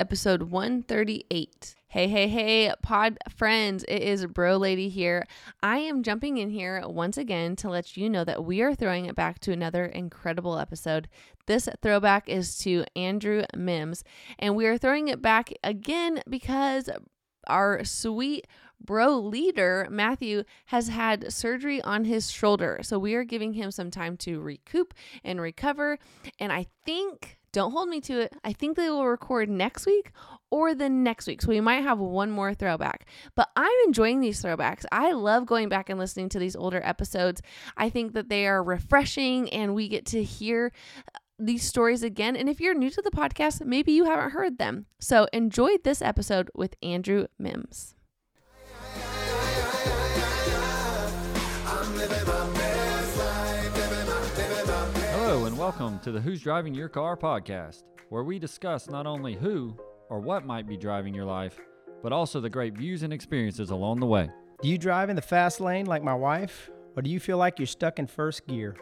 episode 138. Hey, hey, hey, pod friends, it is Bro Lady here. I am jumping in here once again to let you know that we are throwing it back to another incredible episode. This throwback is to Andrew Mims, and we are throwing it back again because our sweet bro leader, Matthew, has had surgery on his shoulder. So we are giving him some time to recoup and recover. And I think, don't hold me to it, I think they will record next week or the next week. So we might have one more throwback. But I'm enjoying these throwbacks. I love going back and listening to these older episodes. I think that they are refreshing and we get to hear uh, these stories again. And if you're new to the podcast, maybe you haven't heard them. So enjoy this episode with Andrew Mims. Welcome to the Who's Driving Your Car podcast, where we discuss not only who or what might be driving your life, but also the great views and experiences along the way. Do you drive in the fast lane like my wife? Or do you feel like you're stuck in first gear?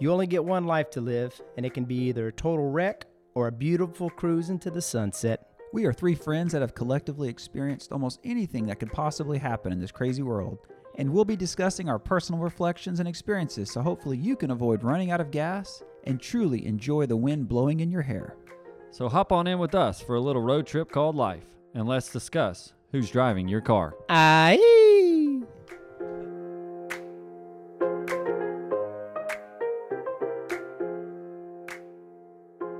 You only get one life to live, and it can be either a total wreck or a beautiful cruise into the sunset. We are three friends that have collectively experienced almost anything that could possibly happen in this crazy world. And we'll be discussing our personal reflections and experiences so hopefully you can avoid running out of gas and truly enjoy the wind blowing in your hair. So hop on in with us for a little road trip called life, and let's discuss who's driving your car. Aye.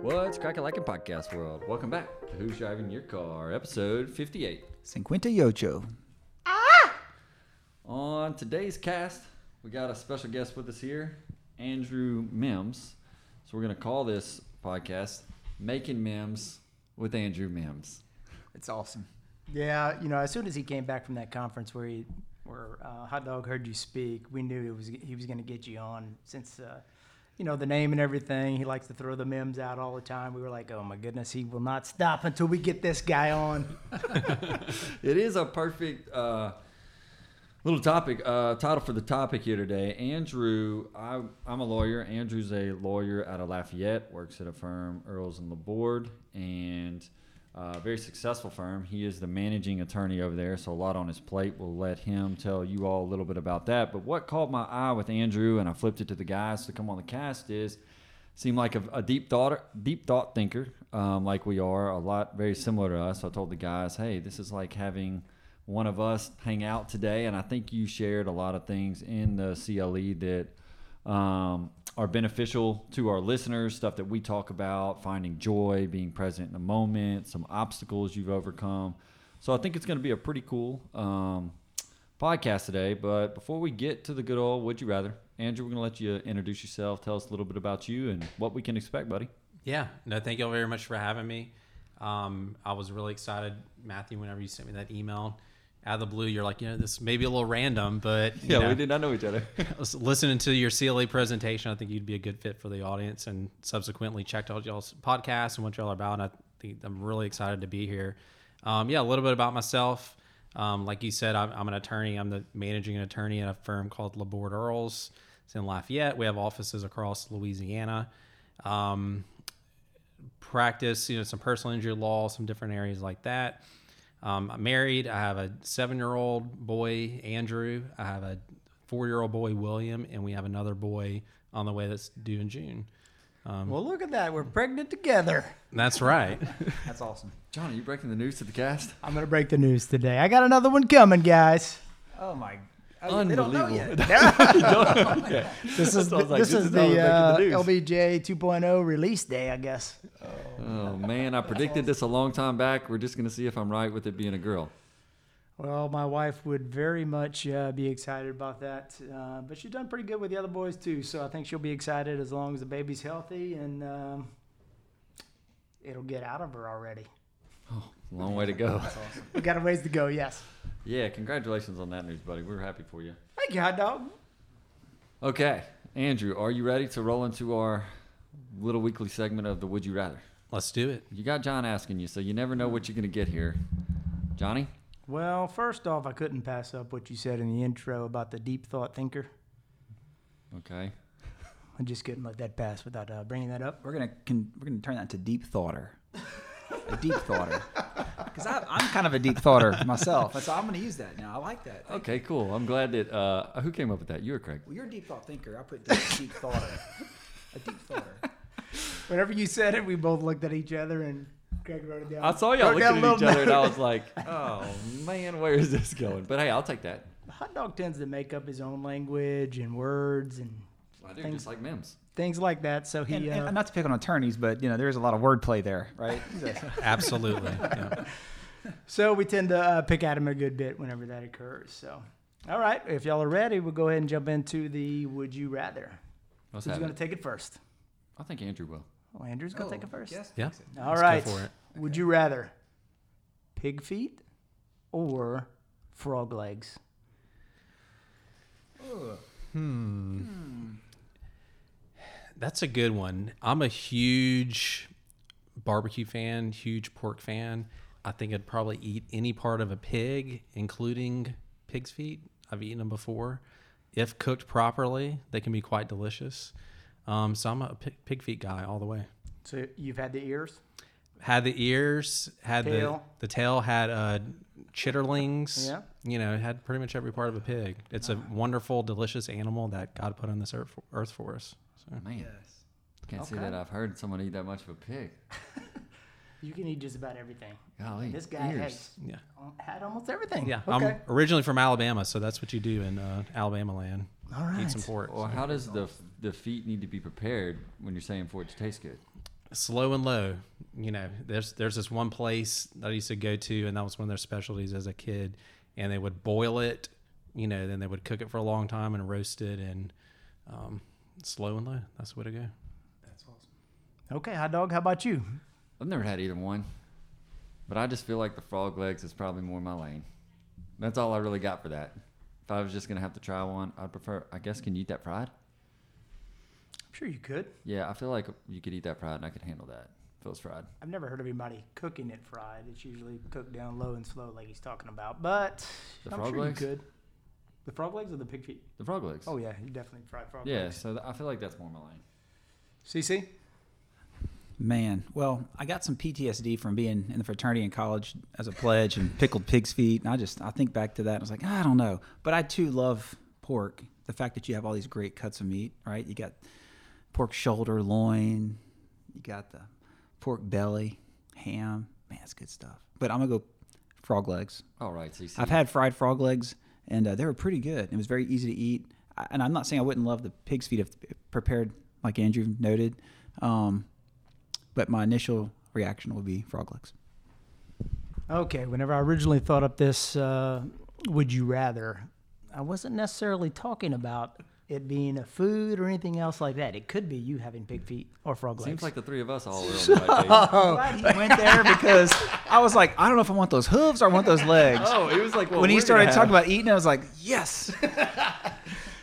What's cracking like in podcast world? Welcome back to Who's Driving Your Car, episode 58. Cinquenta Yocho. Ah! On today's cast, we got a special guest with us here, Andrew Mims. So we're going to call this podcast Making Mims with Andrew Mims. It's awesome. Yeah, you know, as soon as he came back from that conference where he, where uh, Hot Dog heard you speak, we knew it was he was going to get you on since. Uh, you know the name and everything. He likes to throw the memes out all the time. We were like, "Oh my goodness, he will not stop until we get this guy on." it is a perfect uh, little topic uh, title for the topic here today. Andrew, I, I'm a lawyer. Andrew's a lawyer out of Lafayette, works at a firm, Earles and Laborde, and a very successful firm. He is the managing attorney over there, so a lot on his plate. We'll let him tell you all a little bit about that. But what caught my eye with Andrew, and I flipped it to the guys to come on the cast, is seemed like a, a deep thought, deep thought thinker, um, like we are, a lot very similar to us. I told the guys, hey, this is like having one of us hang out today, and I think you shared a lot of things in the CLE that um, are beneficial to our listeners. Stuff that we talk about, finding joy, being present in the moment, some obstacles you've overcome. So I think it's going to be a pretty cool um, podcast today. But before we get to the good old would you rather, Andrew, we're going to let you introduce yourself, tell us a little bit about you and what we can expect, buddy. Yeah, no, thank you all very much for having me. Um, I was really excited, Matthew, whenever you sent me that email out of the blue. You're like, you know, this may be a little random, but you Yeah, know, we did not know each other. was listening to your CLE presentation, I think you'd be a good fit for the audience, and subsequently checked out y'all's podcast and what y'all are about. And I think I'm really excited to be here. Um, yeah, a little bit about myself. Um, like you said, I'm, I'm an attorney. I'm the managing attorney at a firm called Laborde Earles. It's in Lafayette. We have offices across Louisiana. Um, practice, you know, some personal injury law, some different areas like that. Um, I'm married. I have a seven-year-old boy, Andrew. I have a four-year-old boy, William, and we have another boy on the way that's due in June. well, look at that. We're pregnant together. That's right. That's awesome. John, are you breaking the news to the cast? I'm gonna break the news today. I got another one coming, guys. Oh my. Unbelievable. This is So I was the, like, this this is is how the, uh, the. LBJ 2.0 release day, I guess. Oh man, I predicted this a long time back. We're just gonna see if I'm right with it being a girl. Well, my wife would very much uh, be excited about that, uh, but she's done pretty good with the other boys too. So I think she'll be excited as long as the baby's healthy and um, it'll get out of her already. Oh, long way to go. We got a ways to go. Yes. Yeah, congratulations on that news, buddy. We're happy for you. Thank you, hot dog. Okay, Andrew, are you ready to roll into our little weekly segment of the Would You Rather? Let's do it. You got John asking you, so you never know what you're gonna get here. Johnny, Well, first off, I couldn't pass up what you said in the intro about the deep thought thinker. okay. I just couldn't let that pass without uh, bringing that up. We're gonna con- we're gonna turn that to deep thoughter. A deep thoughter. Because I'm kind of a deep thoughter myself. So I'm going to use that now. I like that. Okay, cool. I'm glad that. Uh, who came up with that? You or Craig? Well, you're a deep thought thinker. I put deep, deep thoughter. A deep thoughter. Whenever you said it, we both looked at each other and Craig wrote it down. I saw y'all Wrote looking at each other, and I was like, "Oh man, where is this going?" But hey, I'll take that. Hot dog tends to make up his own language and words and I do Things- just like Mims. things like that. So he, And, uh, and not to pick on attorneys, but you know, there's a lot of wordplay there, right? Absolutely. Yeah. so we tend to uh, pick at him a good bit whenever that occurs. So, all right, if y'all are ready, we'll go ahead and jump into the Would You Rather. Let's Who's going to take it first? I think Andrew will. Well, Andrew's going to take it first. Yes. Yeah. All Let's go for it. Would you rather pig feet or frog legs? That's a good one. I'm a huge barbecue fan, huge pork fan. I think I'd probably eat any part of a pig, including pig's feet. I've eaten them before. If cooked properly, they can be quite delicious. Um, so I'm a pig, feet guy all the way. So you've had the ears? Had the ears, had Tail. the the tail, had uh, chitterlings. Yeah. You know, had pretty much every part of a pig. It's a wonderful, delicious animal that God put on this earth, earth for us. So. Man, can't say that I've heard someone eat that much of a pig. You can eat just about everything. Golly, This guy ears. has Yeah. had almost everything. Yeah, Okay. I'm originally from Alabama, so that's what you do in uh, Alabama land. All right. Eat some pork. Well, how does the the feet need to be prepared when you're saying for it to taste good? Slow and low. You know, there's there's this one place that I used to go to, and that was one of their specialties as a kid. And they would boil it, you know, then they would cook it for a long time and roast it, and um, slow and low. That's the way to go. That's awesome. Okay, hot dog. How about you? I've never had either one, but I just feel like the frog legs is probably more my lane. That's all I really got for that. If I was just gonna have to try one, I'd prefer. I guess can you eat that fried? I'm sure you could. Yeah, I feel like you could eat that fried, and I could handle that if it was fried. I've never heard of anybody cooking it fried. It's usually cooked down low and slow, like he's talking about. But The I'm frog sure legs? you could. The frog legs or the pig feet? The frog legs. Oh yeah, you definitely fried frog legs. yeah. legs. So th- I feel like that's more my lane. CC. Man, well, I got some PTSD from being in the fraternity in college as a pledge and pickled pig's feet. And I just, I think back to that and I was like, I don't know. But I too love pork. The fact that you have all these great cuts of meat, right? You got pork shoulder, loin, you got the pork belly, ham. Man, it's good stuff. But I'm going to go frog legs. All right, CC. I've had fried frog legs, and uh, they were pretty good. It was very easy to eat. And I'm not saying I wouldn't love the pig's feet if prepared like Andrew noted, um, but my initial reaction would be frog legs. Okay, whenever I originally thought up this, uh, would you rather? I wasn't necessarily talking about it being a food or anything else like that. It could be you having pig feet or frog legs. Seems like the three of us all were on the right page. Glad he went there because I was like, I don't know if I want those hooves or I want those legs. Oh, it was like well, when he started talking about eating, I was like, yes.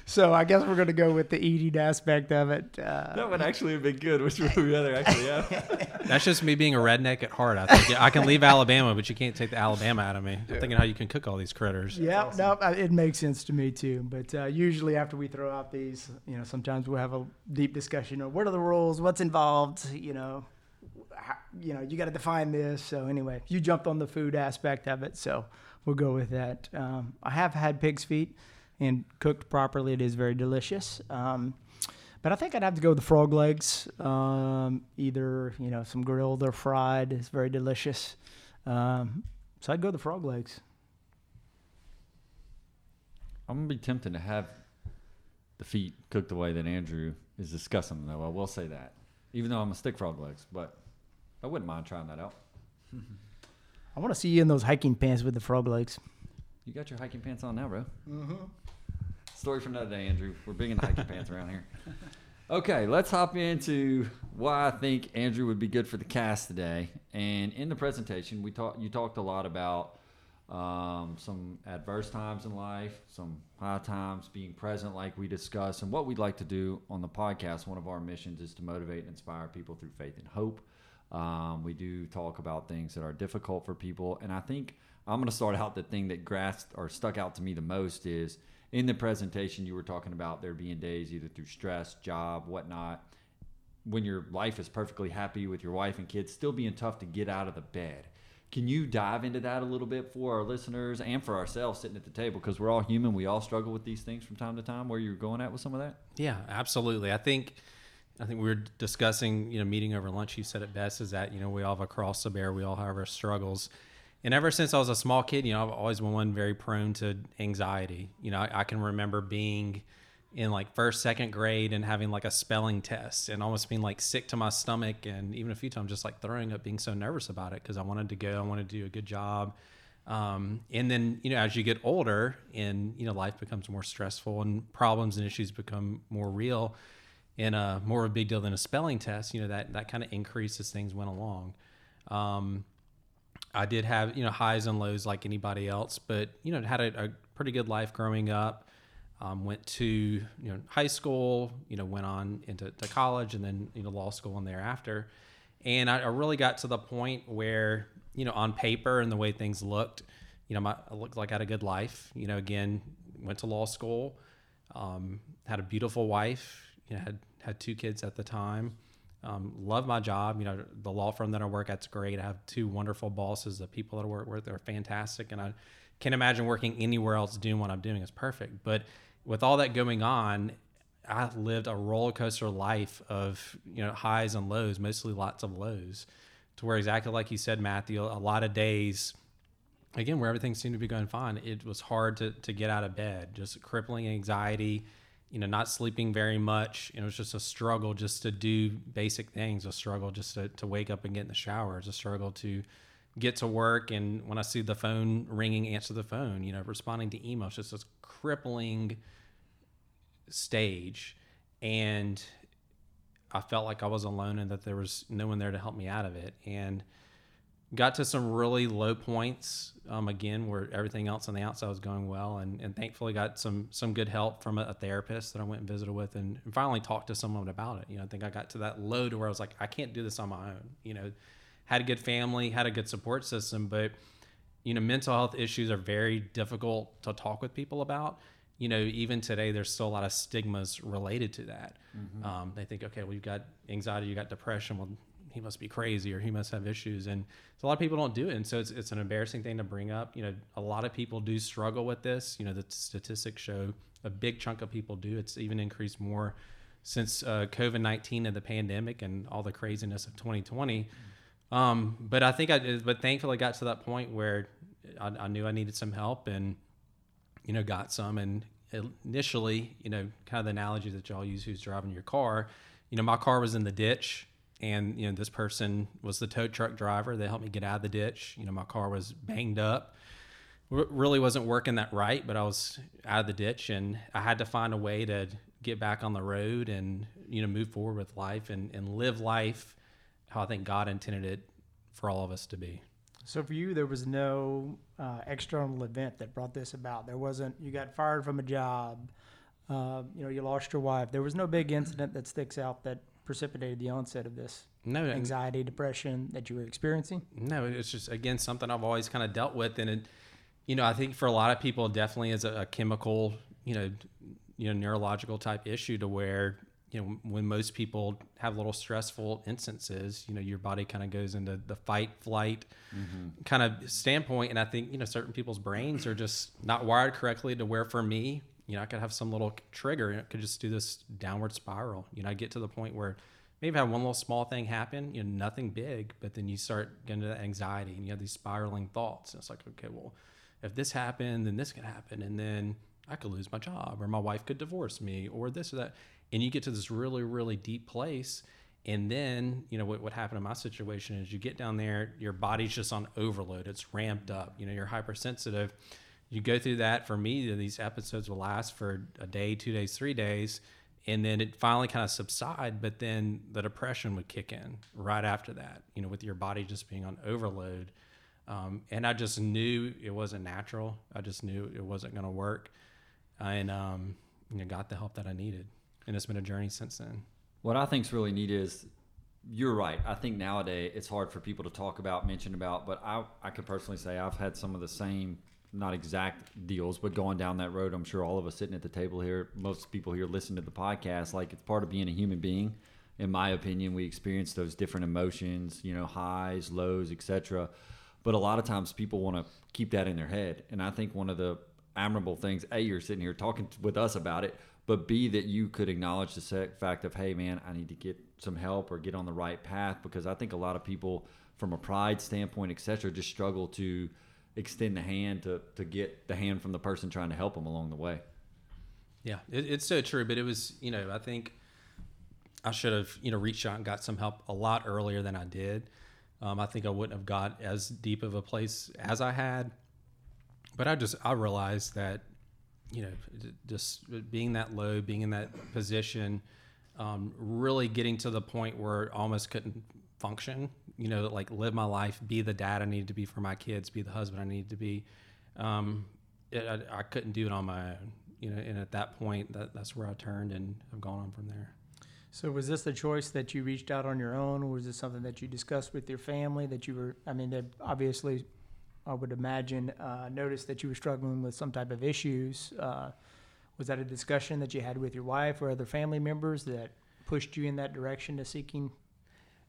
so I guess we're going to go with the eating aspect of it. Uh, that would actually have been good. Which would we rather actually have? That's just me being a redneck at heart. I think I can leave Alabama, but you can't take the Alabama out of me. I'm thinking how you can cook all these critters. Yeah, no, uh, it makes sense to me too. But uh, usually after we throw out these, you know, sometimes we'll have a deep discussion of what are the rules, what's involved, you know, how, you know, you got to define this. So anyway, you jumped on the food aspect of it, so we'll go with that. Um, I have had pig's feet, and cooked properly, it is very delicious. Um, but I think I'd have to go with the frog legs. Um, either you know, some grilled or fried It's very delicious. Um, so I'd go with the frog legs. I'm gonna be tempted to have the feet cooked the way that Andrew is discussing them. Though I will say that, even though I'm a stick frog legs, but I wouldn't mind trying that out. I want to see you in those hiking pants with the frog legs. You got your hiking pants on now, bro. Mm-hmm. Story for another day, Andrew. We're big into hiking pants around here. Okay, let's hop into why I think Andrew would be good for the cast today. And in the presentation, we talked. You talked a lot about um, some adverse times in life, some high times, being present, like we discussed, and what we'd like to do on the podcast. One of our missions is to motivate and inspire people through faith and hope. Um, we do talk about things that are difficult for people, and I think I'm going to start out the thing that grasped or stuck out to me the most is in the presentation you were talking about there being days either through stress, job, whatnot, when your life is perfectly happy with your wife and kids, still being tough to get out of the bed. Can you dive into that a little bit for our listeners and for ourselves sitting at the table? Because we're all human. We all struggle with these things from time to time. Where you're going at with some of that? Yeah, absolutely. I think I think we were discussing, you know, meeting over lunch. You said it best is that, you know, we all have a cross to bear. We all have our struggles. And ever since I was a small kid, you know, I've always been one very prone to anxiety. You know, I, I can remember being in like first, second grade and having like a spelling test and almost being like sick to my stomach. And even a few times just like throwing up, being so nervous about it because I wanted to go, I wanted to do a good job. Um, and then, you know, as you get older and, you know, life becomes more stressful and problems and issues become more real, and uh, more of a big deal than a spelling test, you know, that, that kind of increased as things went along. Um, I did have, you know, highs and lows like anybody else, but, you know, had a, a pretty good life growing up. Um, went to, you know, high school, you know, went on into to college and then, you know, law school and thereafter. And I, I really got to the point where, you know, on paper and the way things looked, you know, my, I looked like I had a good life. You know, again, went to law school, um, had a beautiful wife, you know, had had two kids at the time. Um, love my job. You know, the law firm that I work at's great. I have two wonderful bosses. The people that I work with are fantastic, and I can't imagine working anywhere else doing what I'm doing. is perfect. But with all that going on, I lived a roller coaster life of you know highs and lows, mostly lots of lows, to where exactly like you said, Matthew, a lot of days. Again, where everything seemed to be going fine, it was hard to, to get out of bed. Just crippling anxiety, you know, not sleeping very much. You know, it was just a struggle just to do basic things, a struggle just to, to wake up and get in the shower. It's a struggle to get to work. And when I see the phone ringing, answer the phone, you know, responding to emails, just this crippling stage. And I felt like I was alone and that there was no one there to help me out of it. And got to some really low points um, again where everything else on the outside was going well and, and thankfully got some some good help from a, a therapist that i went and visited with and, and, finally talked to someone about it. You know i think i got to that low to where i was like i can't do this on my own. You know had a good family had a good support system but you know mental health issues are very difficult to talk with people about. You know even today there's still a lot of stigmas related to that. Mm-hmm. um, they think okay well you've got anxiety you got depression. Well he must be crazy or he must have issues. And so a lot of people don't do it. And so it's, it's an embarrassing thing to bring up. You know, a lot of people do struggle with this. You know, the statistics show a big chunk of people do. It's even increased more since uh, COVID 19 and the pandemic and all the craziness of 2020. Um, but I think I, but thankfully I got to that point where I, I knew I needed some help and, you know, got some. And initially, you know, kind of the analogy that y'all use who's driving your car, you know, my car was in the ditch and you know this person was the tow truck driver. They helped me get out of the ditch. You know my car was banged up. R- really wasn't working that right but i was out of the ditch and i had to find a way to get back on the road and you know move forward with life and, and live life how i think god intended it for all of us to be. So for you there was no uh, external event that brought this about. There wasn't you got fired from a job uh, you know you lost your wife. There was no big incident that sticks out that precipitated the onset of this no anxiety, depression that you were experiencing? No, it's just again something I've always kind of dealt with, and it, you know, I think for a lot of people, definitely is a, a chemical, you know, you know, neurological type issue to where you know when most people have little stressful instances you know your body kind of goes into the fight flight mm-hmm. kind of standpoint and i think you know certain people's brains are just not wired correctly to where for me you know, I could have some little trigger and it could just do this downward spiral. You know, I get to the point where maybe have one little small thing happen, you know, nothing big, but then you start getting to that anxiety and you have these spiraling thoughts. And it's like, okay, well, if this happened, then this could happen. And then I could lose my job or my wife could divorce me or this or that. And you get to this really, really deep place. And then, you know, what, what happened in my situation is you get down there, your body's just on overload. It's ramped up. You know, you're hypersensitive you go through that. For me these episodes will last for a day two days three days and then it finally kind of subside but then the depression would kick in right after that you know with your body just being on overload. Um, and i just knew it wasn't natural. I just knew it wasn't going to work. And um, you know got the help that i needed. And it's been a journey since then. What i think is really neat is you're right. I think nowadays it's hard for people to talk about, mention about, but I, I could personally say I've had some of the same not exact deals, but going down that road, I'm sure all of us sitting at the table here, most people here listen to the podcast, like it's part of being a human being in my opinion, we experience those different emotions, you know, highs, lows, etc. But a lot of times people want to keep that in their head. And I think one of the admirable things, A, you're sitting here talking with us about it, but B, that you could acknowledge the fact of, hey, man, I need to get some help or get on the right path because I think a lot of people, from a pride standpoint, etc., just struggle to extend the hand to, to get the hand from the person trying to help them along the way. Yeah, it, it's so true. But it was, you know, I think I should have, you know, reached out and got some help a lot earlier than I did. Um, I think I wouldn't have got as deep of a place as I had. But I just I realized that, you know, just being that low, being in that position, um, really getting to the point where I almost couldn't function. You know, like live my life, be the dad I needed to be for my kids, be the husband I needed to be. Um, it, I, I couldn't do it on my own. You know, and at that point, that, that's where I turned and have gone on from there. So was this the choice that you reached out on your own, or was this something that you discussed with your family? That you were, I mean, they obviously, I would imagine, uh, noticed that you were struggling with some type of issues. Uh, was that a discussion that you had with your wife or other family members that pushed you in that direction to seeking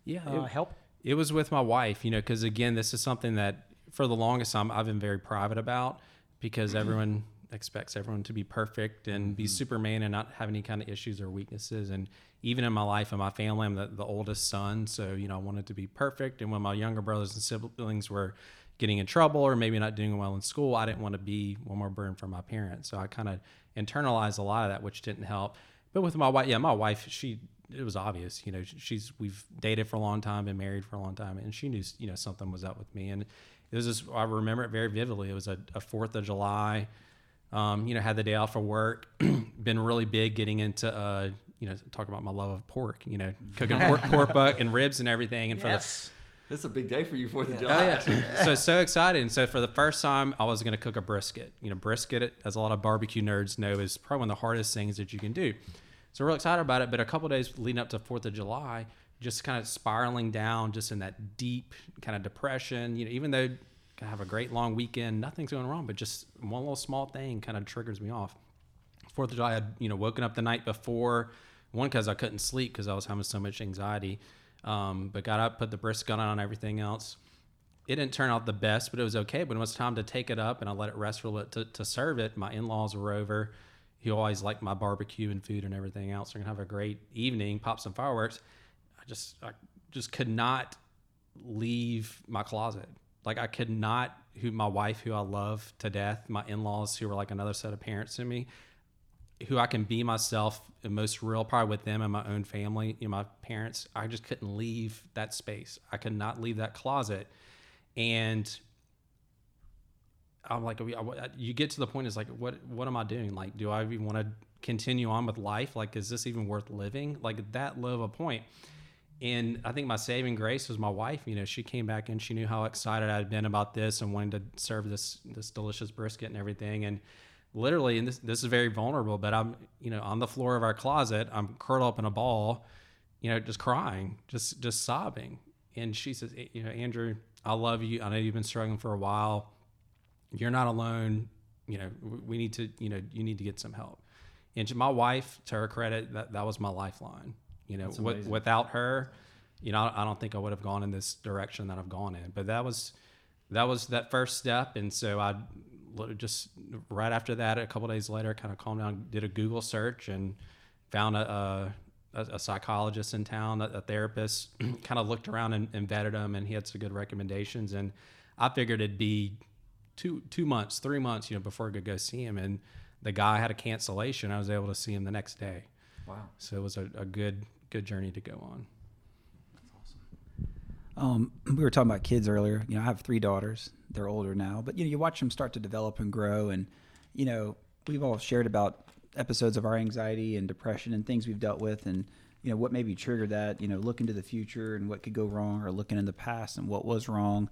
yeah uh, it, help? It was with my wife, you know, because again, this is something that for the longest time I've been very private about because everyone expects everyone to be perfect and be mm-hmm. Superman and not have any kind of issues or weaknesses. And even in my life and my family, I'm the, the oldest son, so you know I wanted to be perfect. And when my younger brothers and siblings were getting in trouble or maybe not doing well in school, I didn't want to be one more burden for my parents. So I kind of internalized a lot of that, which didn't help. But with my wife, yeah, my wife, she it was obvious, you know, she's we've dated for a long time, been married for a long time, and she knew, you know, something was up with me. And it was just I remember it very vividly. It was a Fourth of July um, you know, had the day off of work. been really big getting into, uh, you know, talk about my love of pork. You know, cooking pork, pork butt and ribs and everything. And for yes. the It's a big day for you, Fourth of July. Oh, yeah. so so excited. And so for the first time, I was going to cook a brisket. You know, brisket, as a lot of barbecue nerds know, is probably one of the hardest things that you can do. So we're excited about it. But a couple days leading up to Fourth of July, just kind of spiraling down, just in that deep kind of depression. You know, even though I have a great long weekend. Nothing's going wrong, but just one little small thing kind of triggers me off. Fourth of July, I had you know woken up the night before, one because I couldn't sleep because I was having so much anxiety. Um, but got up, put the brisket on and everything else. It didn't turn out the best, but it was okay. But when it was time to take it up and I let it rest for a little bit to, to serve it, my in-laws were over. He always liked my barbecue and food and everything else. We're gonna have a great evening, pop some fireworks. I just I just could not leave my closet. Like I could not, who my wife, who I love to death, my in-laws, who were like another set of parents to me, who I can be myself and most real, probably with them and my own family, you know, my parents. I just couldn't leave that space. I could not leave that closet, and I'm like, you get to the point is like, what what am I doing? Like, do I even want to continue on with life? Like, is this even worth living? Like that low of a point and I think my saving grace was my wife. You know, she came back and she knew how excited I'd been about this and wanting to serve this this delicious brisket and everything. And literally, and this this is very vulnerable, but I'm you know on the floor of our closet, I'm curled up in a ball, you know, just crying, just just sobbing. And she says, you know, Andrew, I love you. I know you've been struggling for a while. You're not alone. You know, we need to, you know, you need to get some help. And my wife, to her credit, that, that was my lifeline you know, w- without her, you know, I don't think I would have gone in this direction that I've gone in. But that was that was that first step, and so I just right after that, a couple days later, kind of calmed down, did a Google search, and found a, a, a psychologist in town, a, a therapist. kind of looked around and, and vetted him, and he had some good recommendations. And I figured it'd be two two months, three months, you know, before I could go see him. And the guy had a cancellation. I was able to see him the next day. Wow! So it was a, a good good journey to go on. That's awesome. Um, we were talking about kids earlier. You know, I have three daughters. They're older now, but you know, you watch them start to develop and grow. And you know, we've all shared about episodes of our anxiety and depression and things we've dealt with, and you know, what maybe triggered that. You know, look into the future and what could go wrong, or looking in the past and what was wrong.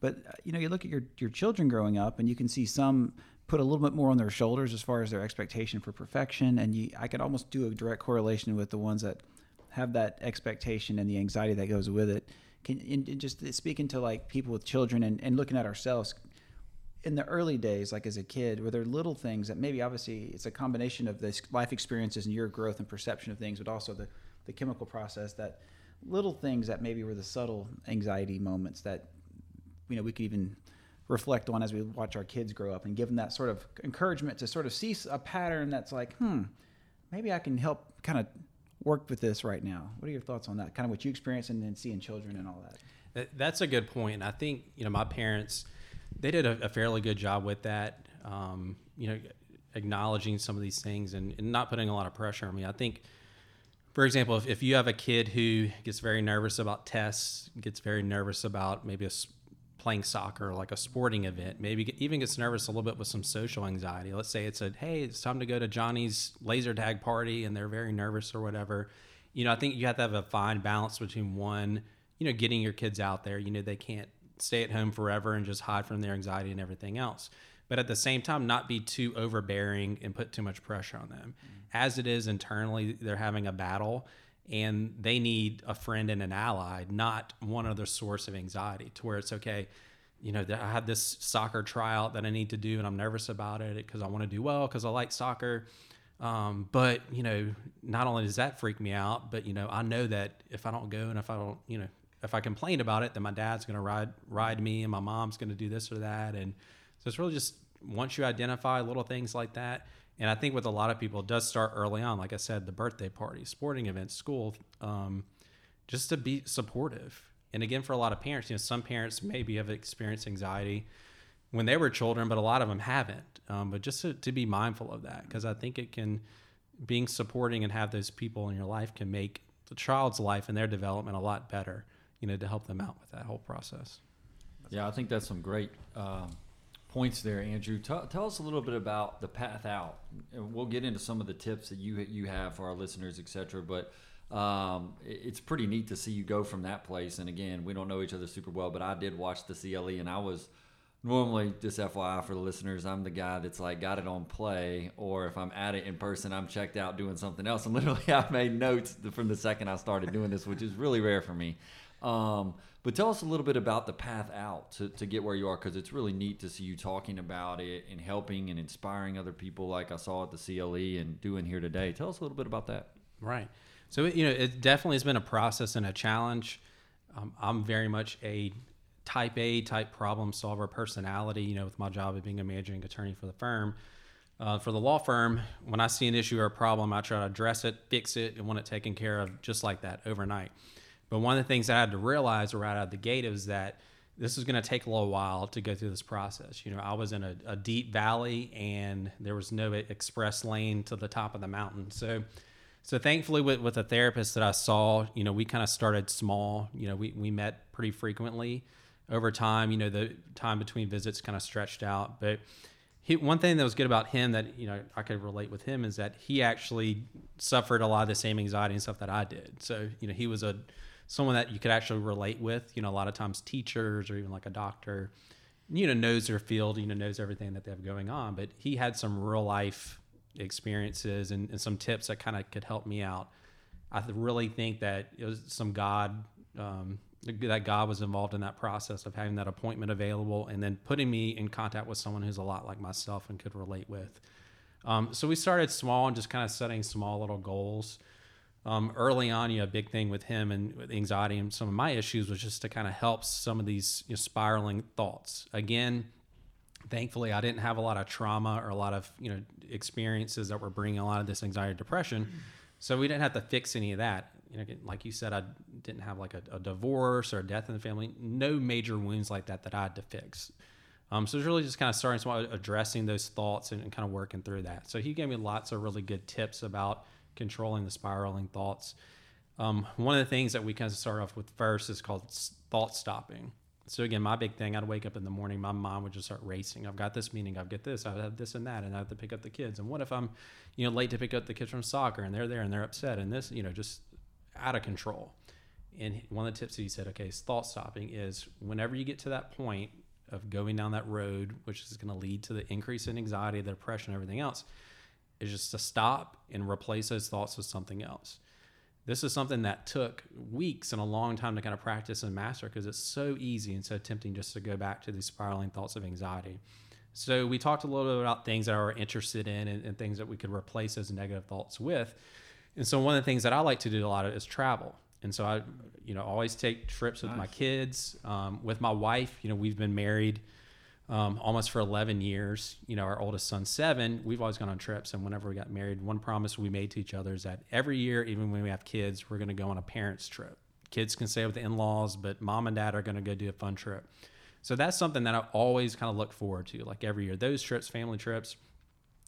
But uh, you know, you look at your your children growing up, and you can see some put a little bit more on their shoulders as far as their expectation for perfection, and you, I could almost do a direct correlation with the ones that have that expectation and the anxiety that goes with it. Can and just speaking to like people with children and, and looking at ourselves in the early days, like as a kid, were there little things that maybe obviously it's a combination of this life experiences and your growth and perception of things, but also the, the chemical process that little things that maybe were the subtle anxiety moments that you know we could even reflect on as we watch our kids grow up and give them that sort of encouragement to sort of see a pattern that's like hmm maybe i can help kind of work with this right now what are your thoughts on that kind of what you experience and then seeing children and all that That- That's a good point. I think you know my parents, they did a, a fairly good job with that. Um, you know, acknowledging some of these things and, and not putting a lot of pressure on me. I think, for example, if, if you have a kid who gets very nervous about tests, gets very nervous about maybe a playing soccer, like a sporting event, maybe get- even gets nervous a little bit with some social anxiety. Let's say it's a hey, it's time to go to Johnny's laser tag party, and they're very nervous or whatever. You know, I think you have to have a fine balance between one, you know, getting your kids out there. You know, they can't stay at home forever and just hide from their anxiety and everything else. But at the same time, not be too overbearing and put too much pressure on them. Mm-hmm. As it is internally, they're having a battle and they need a friend and an ally, not one other source of anxiety to where it's okay. You know, I had this soccer tryout that I need to do and I'm nervous about it because I want to do well because I like soccer. Um, but you know, not only does that freak me out, but you know, I know that if I don't go and if I don't, you know, if I complain about it, then my dad's going to ride ride me and my mom's going to do this or that, and so it's really just once you identify little things like that. And I think with a lot of people, it does start early on. Like I said, the birthday party, sporting events, school, um, just to be supportive. And again, for a lot of parents, you know, some parents maybe have experienced anxiety when they were children, but a lot of them haven't. Um, but just to, to be mindful of that, because I think it can, being supporting and have those people in your life can make the child's life and their development a lot better, you know, to help them out with that whole process. Yeah, I think that's some great um, points there, Andrew. Tell tell us a little bit about the path out. And we'll get into some of the tips that you you have for our listeners, etc. But um, it- it's pretty neat to see you go from that place. And again, we don't know each other super well, but I did watch the CLE, and I was normally just FYI for the listeners, I'm the guy that's like got it on play, or if I'm at it in person, I'm checked out doing something else. And literally, I made notes from the second I started doing this, which is really rare for me. Um, but tell us a little bit about the path out to, to get where you are, because it's really neat to see you talking about it and helping and inspiring other people, like I saw at the CLE and doing here today. Tell us a little bit about that. Right. So you know, it definitely has been a process and a challenge. Um, I'm very much a type A type problem solver personality. You know, with my job of being a managing attorney for the firm. Uh, for the law firm, when I see an issue or a problem, I try to address it, fix it, and want it taken care of just like that overnight. But one of the things I had to realize right out of the gate is that this is going to take a little while to go through this process. You know, I was in a, a deep valley and there was no express lane to the top of the mountain. So, so thankfully with, with the therapist that I saw, you know, we kind of started small, you know, we, we met pretty frequently over time, you know, the time between visits kind of stretched out, but he, one thing that was good about him that, you know, I could relate with him is that he actually suffered a lot of the same anxiety and stuff that I did. So, you know, he was a, someone that you could actually relate with, you know, a lot of times teachers or even like a doctor, you know, knows their field, you know, knows everything that they have going on, but he had some real life experiences and, and some tips that kind of could help me out. I really think that it was some God, um, that God was involved in that process of having that appointment available and then putting me in contact with someone who's a lot like myself and could relate with. Um, so we started small and just kind of setting small little goals. Um, early on, you know, a big thing with him and with anxiety and some of my issues was just to kind of help some of these you know, spiraling thoughts. Again, thankfully, I didn't have a lot of trauma or a lot of you know experiences that were bringing a lot of this anxiety, depression. So we didn't have to fix any of that. You know, like you said, I didn't have like a, a divorce or a death in the family. No major wounds like that that I had to fix. Um, so it's really just kind of starting small, addressing those thoughts and, and kind of working through that. So he gave me lots of really good tips about controlling the spiraling thoughts. Um, one of the things that we kind of start off with first is called thought stopping. So again, my big thing, I'd wake up in the morning, my mind would just start racing. I've got this meeting, I've got this, I have this and that, and I have to pick up the kids. And what if I'm, you know, late to pick up the kids from soccer and they're there and they're upset and this, you know, just out of control. And one of the tips that he said, okay, is thought stopping is whenever you get to that point of going down that road, which is going to lead to the increase in anxiety, the depression, everything else, is just to stop and replace those thoughts with something else. This is something that took weeks and a long time to kind of practice and master because it's so easy and so tempting just to go back to these spiraling thoughts of anxiety. So we talked a little bit about things that we're interested in and, and things that we could replace those negative thoughts with. And so one of the things that I like to do a lot of is travel. And so I, you know, always take trips with my kids, um, with my wife. You know, we've been married um, almost for 11 years. You know, our oldest son's seven. We've always gone on trips. And whenever we got married, one promise we made to each other is that every year, even when we have kids, we're going to go on a parents' trip. Kids can stay with the in laws, but mom and dad are going to go do a fun trip. So that's something that I always kind of look forward to, like every year. Those trips, family trips,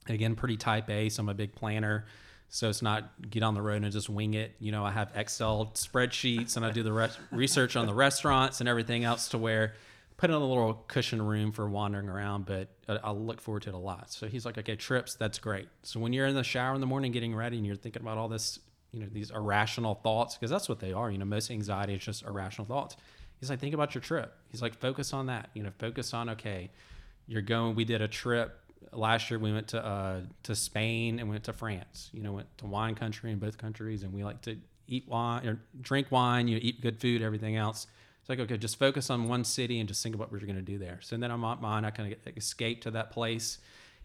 again, pretty type A. So I'm a big planner. So it's not get on the road and just wing it. You know, I have Excel spreadsheets and I do the res- research on the restaurants and everything else to where put in a little cushion room for wandering around, but I, I look forward to it a lot. So he's like, okay, trips, that's great. So when you're in the shower in the morning getting ready and you're thinking about all this, you know, these irrational thoughts, because that's what they are. You know, most anxiety is just irrational thoughts. He's like, think about your trip. He's like, focus on that. You know, focus on, okay, you're going, we did a trip last year we went to uh, to Spain and went to France. You know, went to wine country in both countries, and we like to eat wine or drink wine. You know, eat good food, everything else. Like okay, just focus on one city and just think about what you're going to do there. So then I'm on my mind, I kind of escape to that place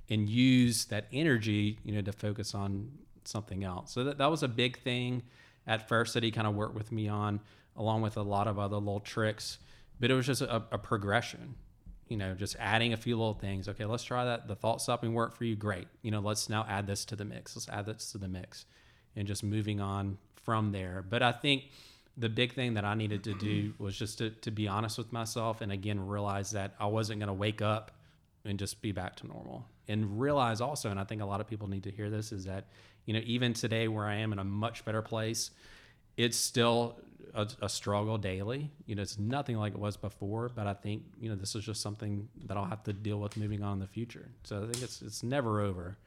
and use that energy, you know, to focus on something else. So that that was a big thing at first that he kind of worked with me on, along with a lot of other little tricks. But it was just a, a progression you know, just adding a few little things. Okay, let's try that. The thought stopping worked for you. Great. You know, let's now add this to the mix. Let's add this to the mix and just moving on from there. But I think the big thing that I needed to do was just to, to be honest with myself and again realize that I wasn't going to wake up and just be back to normal. And realize also, and I think a lot of people need to hear this, is that, you know, even today where I am in a much better place, it's still a, a struggle daily. You know, it's nothing like it was before, but I think you know this is just something that I'll have to deal with moving on in the future. So I think it's it's never over.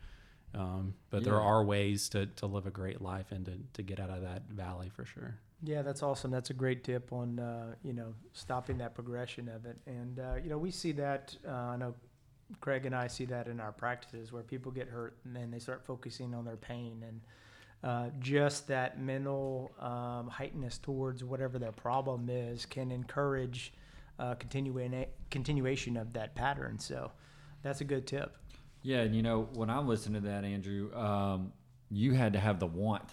Um, but there are ways to, to live a great life and to, to get out of that valley for sure. Yeah, that's awesome. That's a great tip on uh, you know stopping that progression of it, and uh, you know we see that. Uh, I know Craig and I see that in our practices where people get hurt and then they start focusing on their pain and uh, just that mental um, heightness towards whatever their problem is can encourage uh, continuing continuation of that pattern. So that's a good tip. Yeah, and you know when I'm listening to that, Andrew, um, you had to have the want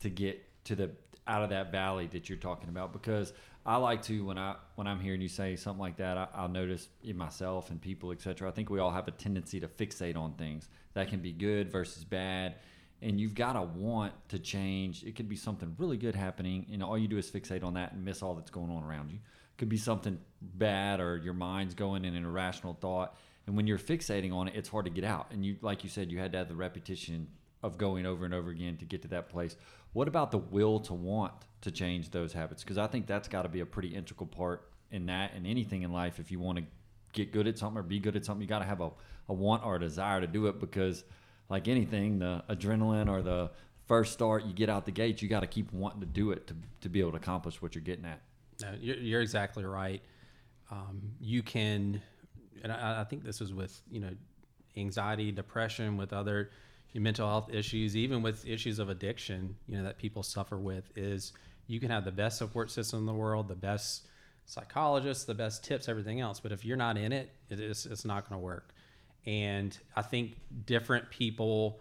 to get to the out of that valley that you're talking about because I like to when I when I'm hearing you say something like that, I, I'll notice in myself and people, etc. I think we all have a tendency to fixate on things that can be good versus bad, and you've got to want to change. It could be something really good happening, and all you do is fixate on that and miss all that's going on around you. It could be something bad, or your mind's going in an irrational thought. And when you're fixating on it, it's hard to get out. And you, like you said, you had to have the repetition of going over and over again to get to that place. What about the will to want to change those habits? Because I think that's got to be a pretty integral part in that and anything in life. If you want to get good at something or be good at something, you got to have a, a want or a desire to do it. Because, like anything, the adrenaline or the first start, you get out the gate, you got to keep wanting to do it to, to be able to accomplish what you're getting at. You're, you're exactly right. Um, you can, and I, I think this is with you know anxiety, depression, with other mental health issues, even with issues of addiction, you know that people suffer with. Is you can have the best support system in the world, the best psychologists, the best tips, everything else, but if you're not in it, it is it's not going to work. And I think different people.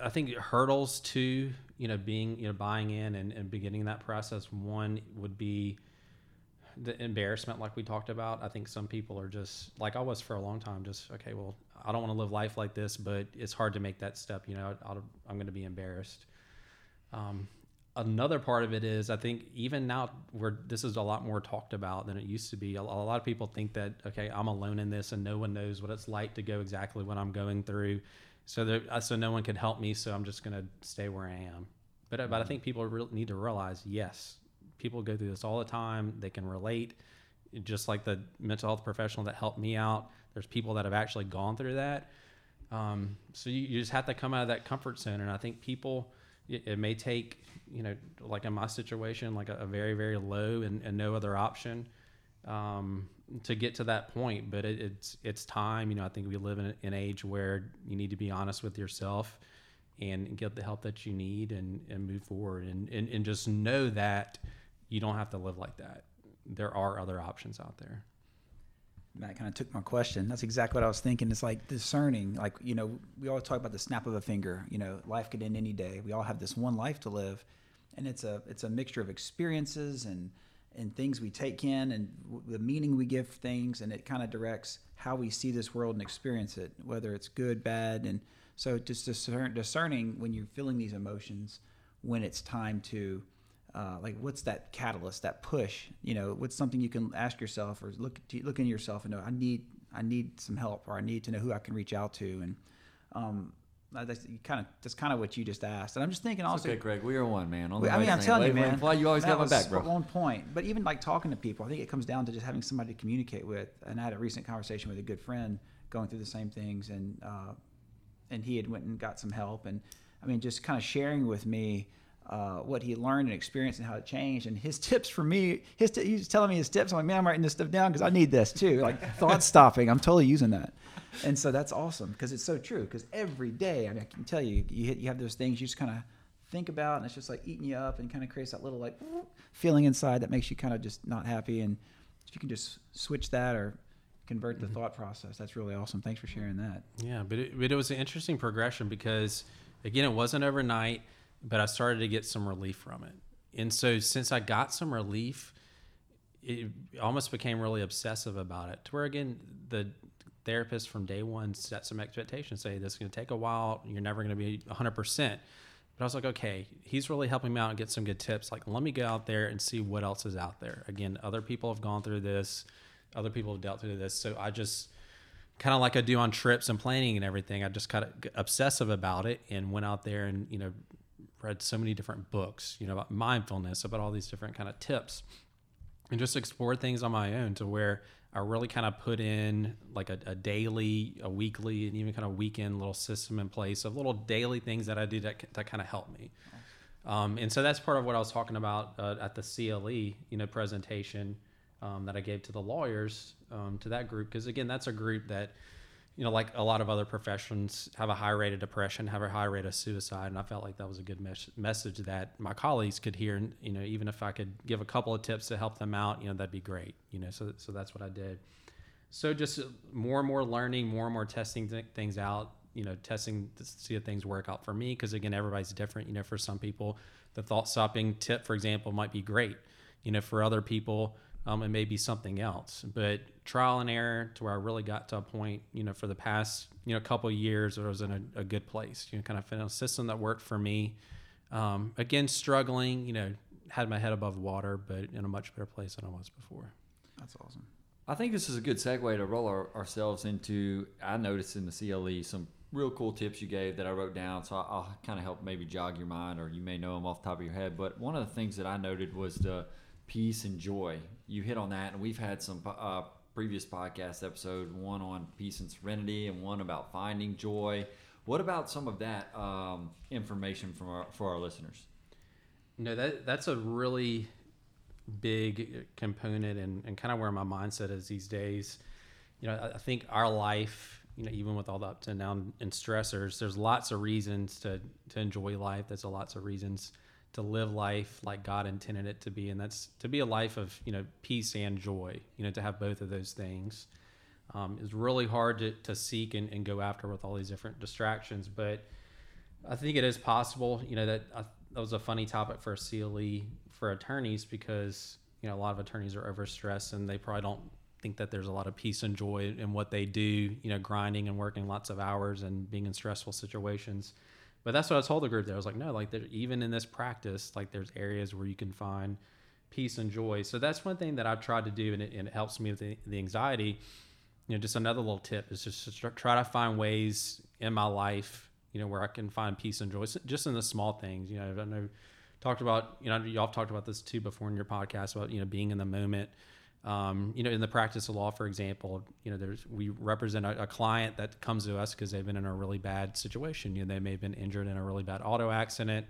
I think hurdles to you know being you know buying in and, and beginning that process. One would be the embarrassment, like we talked about. I think some people are just like I was for a long time. Just okay, well, I don't want to live life like this, but it's hard to make that step. You know, I'll, I'm going to be embarrassed. Um, another part of it is I think even now where this is a lot more talked about than it used to be. A, a lot of people think that okay, I'm alone in this and no one knows what it's like to go exactly what I'm going through. So there, uh, so no one can help me. So I'm just going to stay where I am. But uh, but I think people re- need to realize yes, people go through this all the time. They can relate. Just like the mental health professional that helped me out, there's people that have actually gone through that. Um, so you, you just have to come out of that comfort zone. And I think people, it, it may take, you know, like in my situation, like a, a very, very low and, and no other option um, to get to that point. But it, it's it's time. You know, I think we live in an age where you need to be honest with yourself and get the help that you need and, and move forward and, and, and just know that you don't have to live like that. There are other options out there. Matt kind of took my question. That's exactly what I was thinking. It's like discerning. Like you know, we all talk about the snap of a finger. You know, life could end any day. We all have this one life to live, and it's a it's a mixture of experiences and and things we take in and w- the meaning we give things, and it kind of directs how we see this world and experience it, whether it's good, bad, and so just discern, discerning when you're feeling these emotions, when it's time to uh, like what's that catalyst, that push? You know, what's something you can ask yourself or look to, look in yourself and know I need I need some help or I need to know who I can reach out to and um, that's kind of that's kind of what you just asked. And I'm just thinking also. okay, Greg, we are one man. On the I mean, I'm telling you, man. Why you always got my back, bro? On point. But even like talking to people, I think it comes down to just having somebody to communicate with. And I had a recent conversation with a good friend going through the same things, and uh, and he had went and got some help, and I mean, just kind of sharing with me. Uh, what he learned and experienced and how it changed, and his tips for me. His t- he was telling me his tips. I'm like, man, I'm writing this stuff down because I need this too. Like thought stopping. I'm totally using that, and so that's awesome because it's so true. Because every day, I mean, I can tell you, you hit, you have those things you just kind of think about and it's just like eating you up and kind of creates that little like feeling inside that makes you kind of just not happy and if you can just switch that or convert the thought process that's really awesome thanks for sharing that Yeah, but it, but it was an interesting progression because, again, it wasn't overnight, but I started to get some relief from it. And so since I got some relief, it almost became really obsessive about it. To where again, the therapist from day one set some expectations, say this is going to take a while, you're never going to be 100 percent. But I was like, okay, he's really helping me out and get some good tips. Like, let me go out there and see what else is out there. Again, other people have gone through this, other people have dealt through this. So I just kind of like I do on trips and planning and everything. I just kind of obsessive about it and went out there and you know read so many different books, you know, about mindfulness, about all these different kind of tips, and just explored things on my own to where I really kind of put in like a, a daily, a weekly, and even kind of weekend little system in place of little daily things that I do that, that kind of help me. Um, and so that's part of what I was talking about uh, at the CLE, you know, presentation um, that I gave to the lawyers um, to that group. Because again, that's a group that, you know, like a lot of other professions, have a high rate of depression, have a high rate of suicide, and I felt like that was a good mes- message that my colleagues could hear. And you know, even if I could give a couple of tips to help them out, you know, that'd be great. You know, so so that's what I did. So just uh, more and more learning, more and more testing th- things out. You know, testing to see if things work out for me. Because again, everybody's different. You know, for some people, the thought stopping tip, for example, might be great. You know, for other people, um, it may be something else. But trial and error to where I really got to a point. You know, for the past you know couple of years, where I was in a, a good place. You know, kind of found a system that worked for me. Um, again, struggling. You know, had my head above water, but in a much better place than I was before. that's awesome I think this is a good segue to roll our, ourselves into. I noticed in the CLE some real cool tips you gave that I wrote down, so I'll, I'll kind of help maybe jog your mind, or you may know them off the top of your head. But one of the things that I noted was the peace and joy. You hit on that, and we've had some uh, previous podcast episode, one on peace and serenity, and one about finding joy. What about some of that um, information from our, for our listeners? No, that that's a really big component and, and kind of where my mindset is these days. You know, I, I think our life, you know, even with all the ups and downs and stressors, there's lots of reasons to to enjoy life. There's lots of reasons to live life like God intended it to be, and that's to be a life of you know peace and joy. You know, to have both of those things um, is really hard to, to seek and, and go after with all these different distractions, but I think it is possible. You know that uh, that was a funny topic for a CLE for attorneys because you know a lot of attorneys are overstressed and they probably don't think that there's a lot of peace and joy in what they do. You know, grinding and working lots of hours and being in stressful situations. But that's what I told the group. There, I was like, no, like there, even in this practice, like there's areas where you can find peace and joy. So that's one thing that I've tried to do, and it, and it helps me with the, the anxiety. You know, just another little tip is just to try to find ways in my life you know, where I can find peace and joy, just in the small things. You know, I know talked about, you know, y'all talked about this too before in your podcast about you know being in the moment. Um, you know, in the practice of law, for example, you know, there's we represent a, a client that comes to us because they've been in a really bad situation. You know, they may have been injured in a really bad auto accident.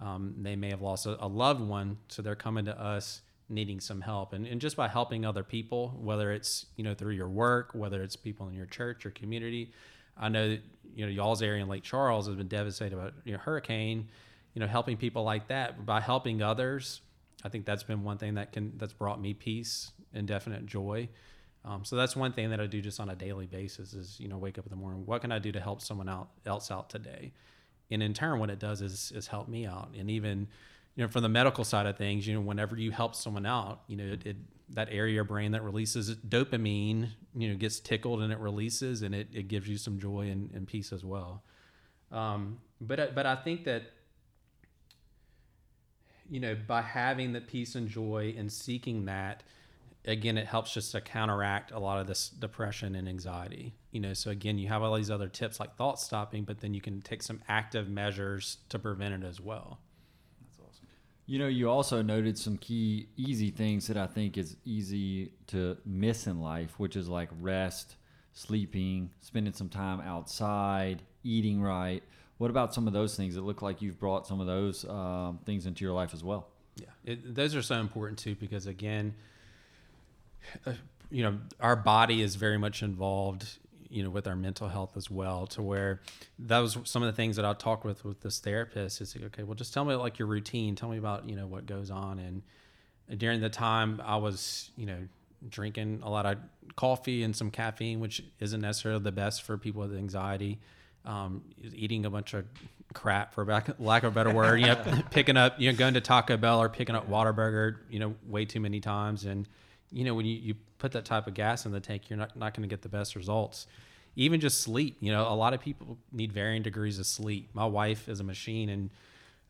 Um, they may have lost a, a loved one, so they're coming to us needing some help. And, and just by helping other people, whether it's you know through your work, whether it's people in your church or community, I know that you know y'all's area in Lake Charles has been devastated by you know hurricane. You know, helping people like that by helping others, I think that's been one thing that can that's brought me peace and definite joy. Um, so that's one thing that I do just on a daily basis is, you know, wake up in the morning. What can I do to help someone out, else out today? And in turn, what it does is, is help me out. And even, you know, from the medical side of things, you know, whenever you help someone out, you know, it, it that area of brain that releases dopamine, you know, gets tickled and it releases and it, it gives you some joy and, and peace as well. Um, but, but I think that, you know, by having the peace and joy and seeking that, again, it helps just to counteract a lot of this depression and anxiety. You know, so again, you have all these other tips like thought stopping, but then you can take some active measures to prevent it as well. That's awesome. You know, you also noted some key easy things that I think is easy to miss in life, which is like rest, sleeping, spending some time outside, eating right. What about some of those things? It look like you've brought some of those um, things into your life as well. Yeah, it, those are so important too because again, you know, our body is very much involved you know with our mental health as well to where that was some of the things that i talked with with this therapist. Is like, okay well just tell me like your routine. Tell me about you know what goes on. And during the time i was you know drinking a lot of coffee and some caffeine which isn't necessarily the best for people with anxiety um, eating a bunch of crap for lack of a better word you know picking up you know going to taco bell or picking up Whataburger you know way too many times. And you know when you, you put that type of gas in the tank you're not, not going to get the best results. Even just sleep you know a lot of people need varying degrees of sleep. My wife is a machine and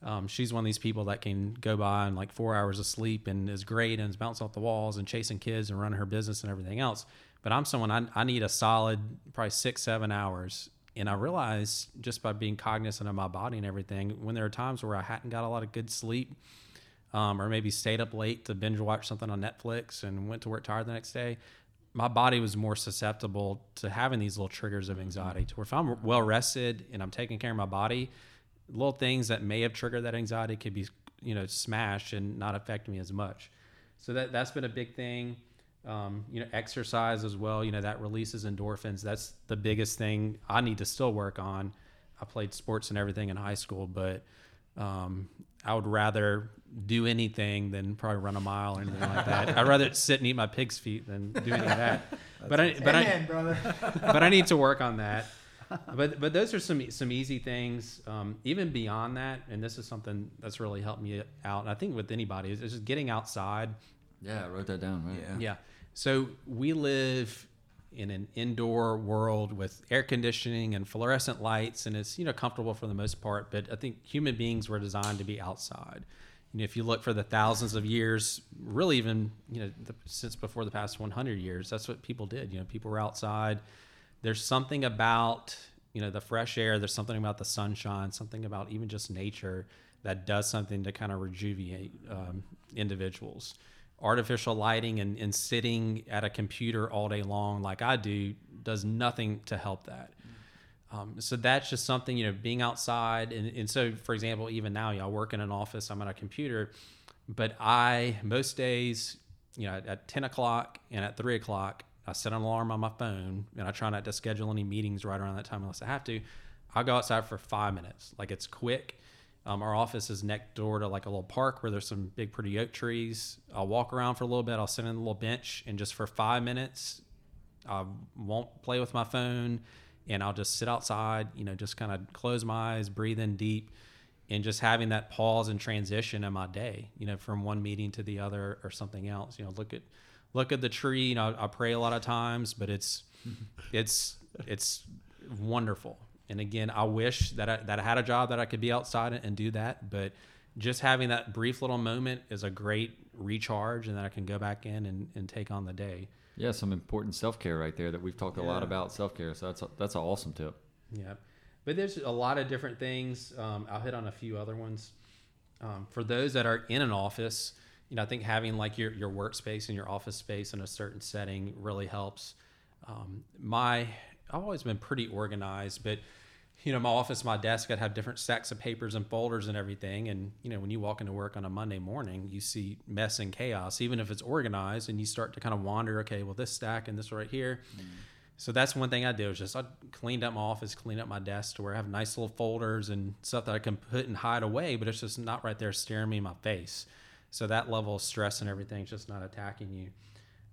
um, she's one of these people that can go by and like four hours of sleep and is great and is bouncing off the walls and chasing kids and running her business and everything else. But i'm someone i, I need a solid probably six seven hours. And i realized just by being cognizant of my body and everything when there are times where i hadn't got a lot of good sleep um, or maybe stayed up late to binge watch something on Netflix and went to work tired the next day, my body was more susceptible to having these little triggers of anxiety. To where if I'm well rested and I'm taking care of my body, little things that may have triggered that anxiety could be, you know, smashed and not affect me as much. So that that's been a big thing. Um, you know, exercise as well. You know, that releases endorphins. That's the biggest thing I need to still work on. I played sports and everything in high school, but um, I would rather do anything than probably run a mile or anything like that. I'd rather sit and eat my pig's feet than do any of that. but I, but Amen, I, brother. but I need to work on that. But but those are some some easy things. Um, even beyond that, and this is something that's really helped me out. And I think with anybody is just getting outside. Yeah, I wrote that down. Right. Yeah. yeah. So we live in an indoor world with air conditioning and fluorescent lights, and it's you know comfortable for the most part. But I think human beings were designed to be outside. If you look for the thousands of years, really even you know the, since before the past 100 years, that's what people did. You know, people were outside. There's something about you know the fresh air. There's something about the sunshine. Something about even just nature that does something to kind of rejuvenate um, individuals. Artificial lighting and, and sitting at a computer all day long, like I do, does nothing to help that. Um, so that's just something, you know, being outside. And, and so, for example, even now, you know, I work in an office, I'm on a computer, but I, most days, you know, at 10 o'clock and at 3 o'clock, I set an alarm on my phone and I try not to schedule any meetings right around that time unless I have to. I'll go outside for five minutes. Like it's quick. Um, our office is next door to like a little park where there's some big, pretty oak trees. I'll walk around for a little bit. I'll sit in a little bench and just for five minutes, I won't play with my phone and I'll just sit outside, you know, just kind of close my eyes, breathe in deep, and just having that pause and transition in my day, you know, from one meeting to the other or something else. You know, look at look at the tree. You know, I pray a lot of times, but it's it's it's wonderful. And again, I wish that I, that I had a job that I could be outside and do that, but just having that brief little moment is a great recharge, and then I can go back in and, and take on the day. Yeah, some important self care right there that we've talked a lot about self care. So that's a, that's an awesome tip. Yeah, but there's a lot of different things. Um, I'll hit on a few other ones. Um, for those that are in an office, you know, I think having like your your workspace and your office space in a certain setting really helps. Um, my I've always been pretty organized, but you know, my office, my desk, I'd have different stacks of papers and folders and everything. And, you know, when you walk into work on a Monday morning, you see mess and chaos, even if it's organized and you start to kind of wander, okay, well, this stack and this right here. Mm. So that's one thing I do is just I cleaned up my office, cleaned up my desk to where I have nice little folders and stuff that I can put and hide away, but it's just not right there staring me in my face. So that level of stress and everything is just not attacking you.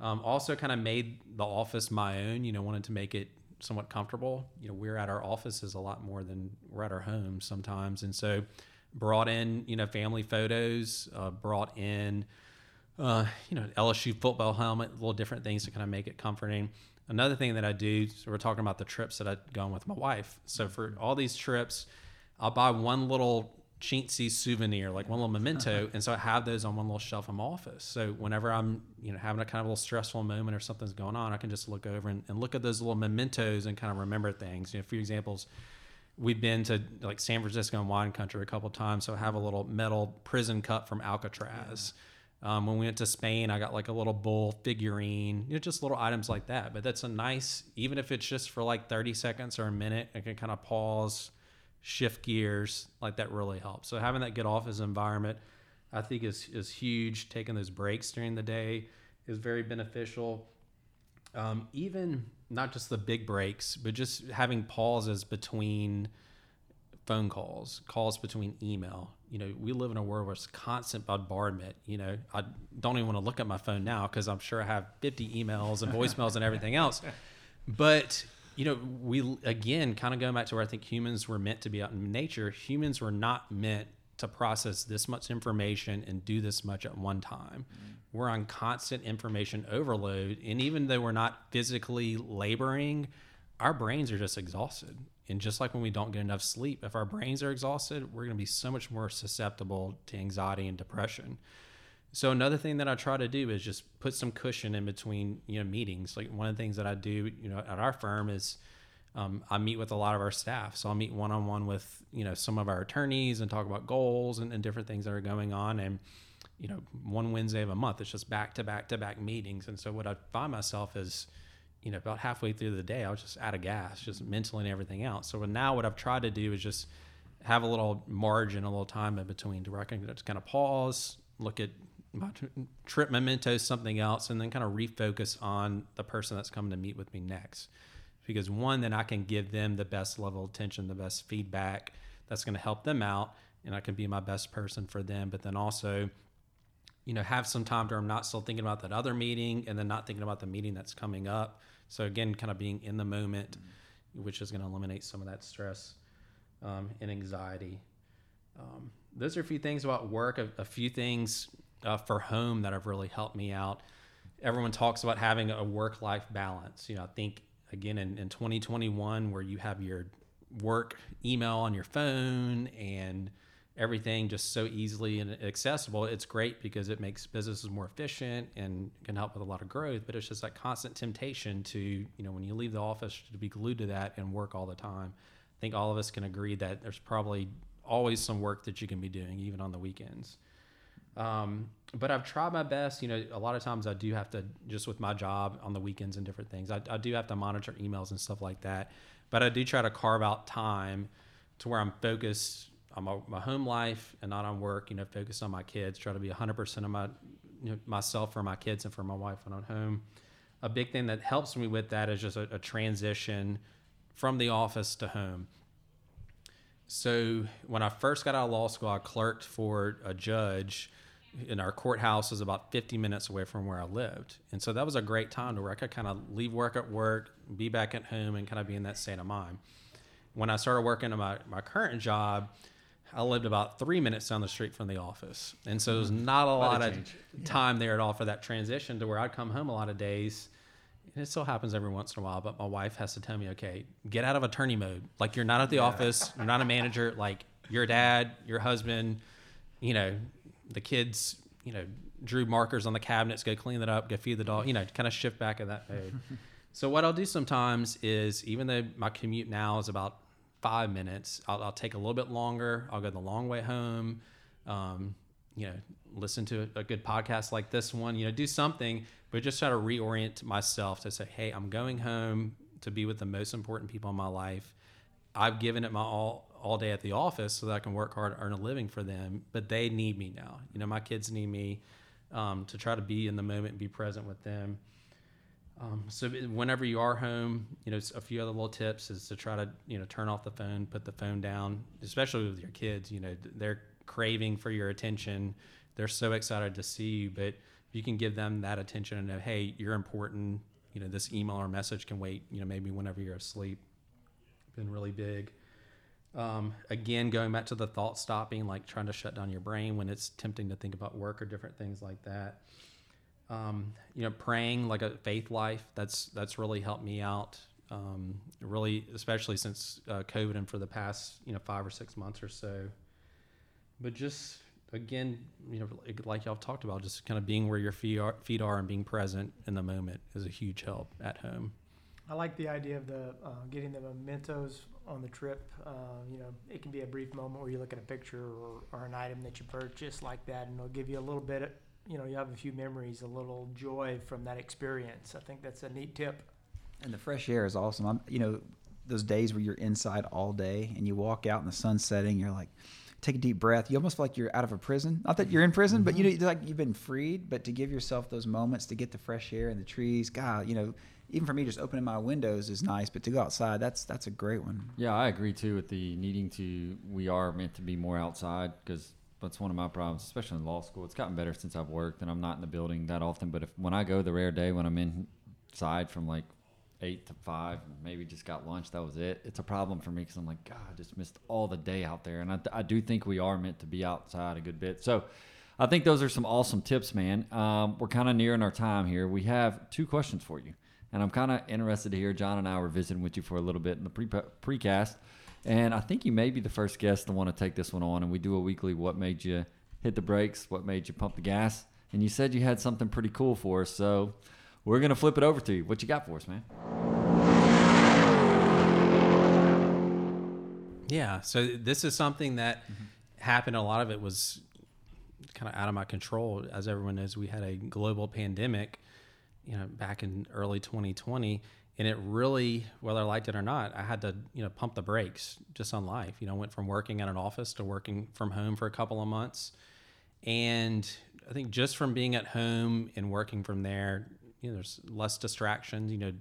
Um, also, kind of made the office my own. You know, wanted to make it somewhat comfortable. You know, we're at our offices a lot more than we're at our homes sometimes, and so brought in you know family photos, uh, brought in uh, you know LSU football helmet, little different things to kind of make it comforting. Another thing that I do, so we're talking about the trips that I go on with my wife. So for all these trips, I'll buy one little chintzy souvenir, like one little memento, and so I have those on one little shelf in my office. So whenever I'm, you know, having a kind of a little stressful moment or something's going on, I can just look over and, and look at those little mementos and kind of remember things. You know, a few examples. We've been to like San Francisco and wine country a couple times, so I have a little metal prison cup from Alcatraz. Um, when we went to Spain, I got like a little bull figurine, you know, just little items like that. But that's a nice, even if it's just for like 30 seconds or a minute, I can kind of pause, shift gears, like that really helps. So having that good office environment, I think is is huge. Taking those breaks during the day is very beneficial. Um, even not just the big breaks, but just having pauses between phone calls, calls between email. You know, we live in a world where it's constant bombardment. You know, I don't even want to look at my phone now because I'm sure I have 50 emails and voicemails and everything else. But you know, we again kind of going back to where I think humans were meant to be out in nature. Humans were not meant to process this much information and do this much at one time. Mm-hmm. We're on constant information overload, and even though we're not physically laboring, our brains are just exhausted. And just like when we don't get enough sleep, if our brains are exhausted, we're going to be so much more susceptible to anxiety and depression. So another thing that I try to do is just put some cushion in between, you know, meetings. Like one of the things that I do, you know, at our firm is um, I meet with a lot of our staff. So I'll meet one on one with, you know, some of our attorneys and talk about goals and, and different things that are going on. And, you know, one Wednesday of a month, it's just back to back to back meetings. And so what I find myself is, you know, about halfway through the day, I was just out of gas, just mentally and everything else. So now what I've tried to do is just have a little margin, a little time in between to where I can just kind of pause, look at trip mementos, something else, and then kind of refocus on the person that's coming to meet with me next. Because one, then I can give them the best level of attention, the best feedback that's going to help them out, and I can be my best person for them. But then also, you know, have some time where I'm not still thinking about that other meeting and then not thinking about the meeting that's coming up so again, kind of being in the moment, mm-hmm. which is going to eliminate some of that stress um, and anxiety. Um, those are a few things about work. A, a few things uh, for home that have really helped me out. Everyone talks about having a work-life balance. You know, I think again in, in 2021 where you have your work email on your phone and everything just so easily and accessible, it's great because it makes businesses more efficient and can help with a lot of growth. But it's just that constant temptation to, you know, when you leave the office to be glued to that and work all the time. I think all of us can agree that there's probably always some work that you can be doing, even on the weekends. Um, but I've tried my best. You know, a lot of times I do have to, just with my job on the weekends and different things, I, I do have to monitor emails and stuff like that. But I do try to carve out time to where I'm focused on my, my home life and not on work. You know, focus on my kids. Try to be 100% of my you know, myself for my kids and for my wife when I'm home. A big thing that helps me with that is just a, a transition from the office to home. So when I first got out of law school, I clerked for a judge and our courthouse was about 50 minutes away from where I lived. And so that was a great time to where I could kind of leave work at work, be back at home, and kind of be in that state of mind. When I started working at my, my current job, I lived about three minutes down the street from the office. And so there's mm-hmm. not a lot of time there at all for that transition to where I'd come home a lot of days. And it still happens every once in a while, but my wife has to tell me, okay, get out of attorney mode. Like you're not at the yeah. office, you're not a manager, like your dad, your husband, you know, the kids, you know, drew markers on the cabinets, go clean that up, go feed the dog, you know, kind of shift back in that mode. so what I'll do sometimes is even though my commute now is about five minutes. I'll, I'll, take a little bit longer. I'll go the long way home. Um, you know, listen to a good podcast like this one. You know, do something, but just try to reorient myself to say, hey, I'm going home to be with the most important people in my life. I've given it my all all day at the office so that I can work hard, earn a living for them. But they need me now. You know, my kids need me um, to try to be in the moment, and be present with them. Um, so whenever you are home, you know, a few other little tips is to try to, you know, turn off the phone, put the phone down, especially with your kids, you know, they're craving for your attention. They're so excited to see you, but you can give them that attention and know, hey, you're important. You know, this email or message can wait. You know, maybe whenever you're asleep. Been really big. Um, again, going back to the thought stopping, like trying to shut down your brain when it's tempting to think about work or different things like that. Um, you know, praying like a faith life. That's that's really helped me out. Um, really, especially since uh, COVID and for the past you know five or six months or so. But just again, you know, like- y'all talked about, just kind of being where your feet are, feet are and being present in the moment is a huge help at home. I like the idea of the uh, getting the mementos on the trip. Uh, you know, it can be a brief moment where you look at a picture or, or an item that you purchased like that, and it'll give you a little bit. Of, you know, you have a few memories, a little joy from that experience. I think that's a neat tip. And the fresh air is awesome. I'm, you know, those days where you're inside all day and you walk out in the sun setting, you're like, take a deep breath. You almost feel like you're out of a prison. Not that you're in prison, but you know, like you've been freed. But to give yourself those moments to get the fresh air and the trees, God, you know, even for me, just opening my windows is nice. But to go outside, that's that's a great one. Yeah, I agree too with the needing to. We are meant to be more outside because that's one of my problems, especially in law school. It's gotten better since I've worked and I'm not in the building that often. But if when I go the rare day when I'm inside from like eight to five, maybe just got lunch, that was it. It's a problem for me because I'm like, God, I just missed all the day out there. And I, I do think we are meant to be outside a good bit. So I think those are some awesome tips, man. Um, we're kind of nearing our time here. We have two questions for you. And I'm kind of interested to hear. John and I were visiting with you for a little bit in the pre precast, and I think you may be the first guest to want to take this one on. And we do a weekly "What made you hit the brakes? What made you pump the gas?" And you said you had something pretty cool for us, so we're gonna flip it over to you. What you got for us, man? Yeah. So this is something that mm-hmm. happened. A lot of it was kind of out of my control. As everyone knows, we had a global pandemic, you know, back in early 2020. And it really, whether I liked it or not, I had to, you know, pump the brakes just on life. You know, went from working at an office to working from home for a couple of months. And I think just from being at home and working from there, you know, there's less distractions. You know,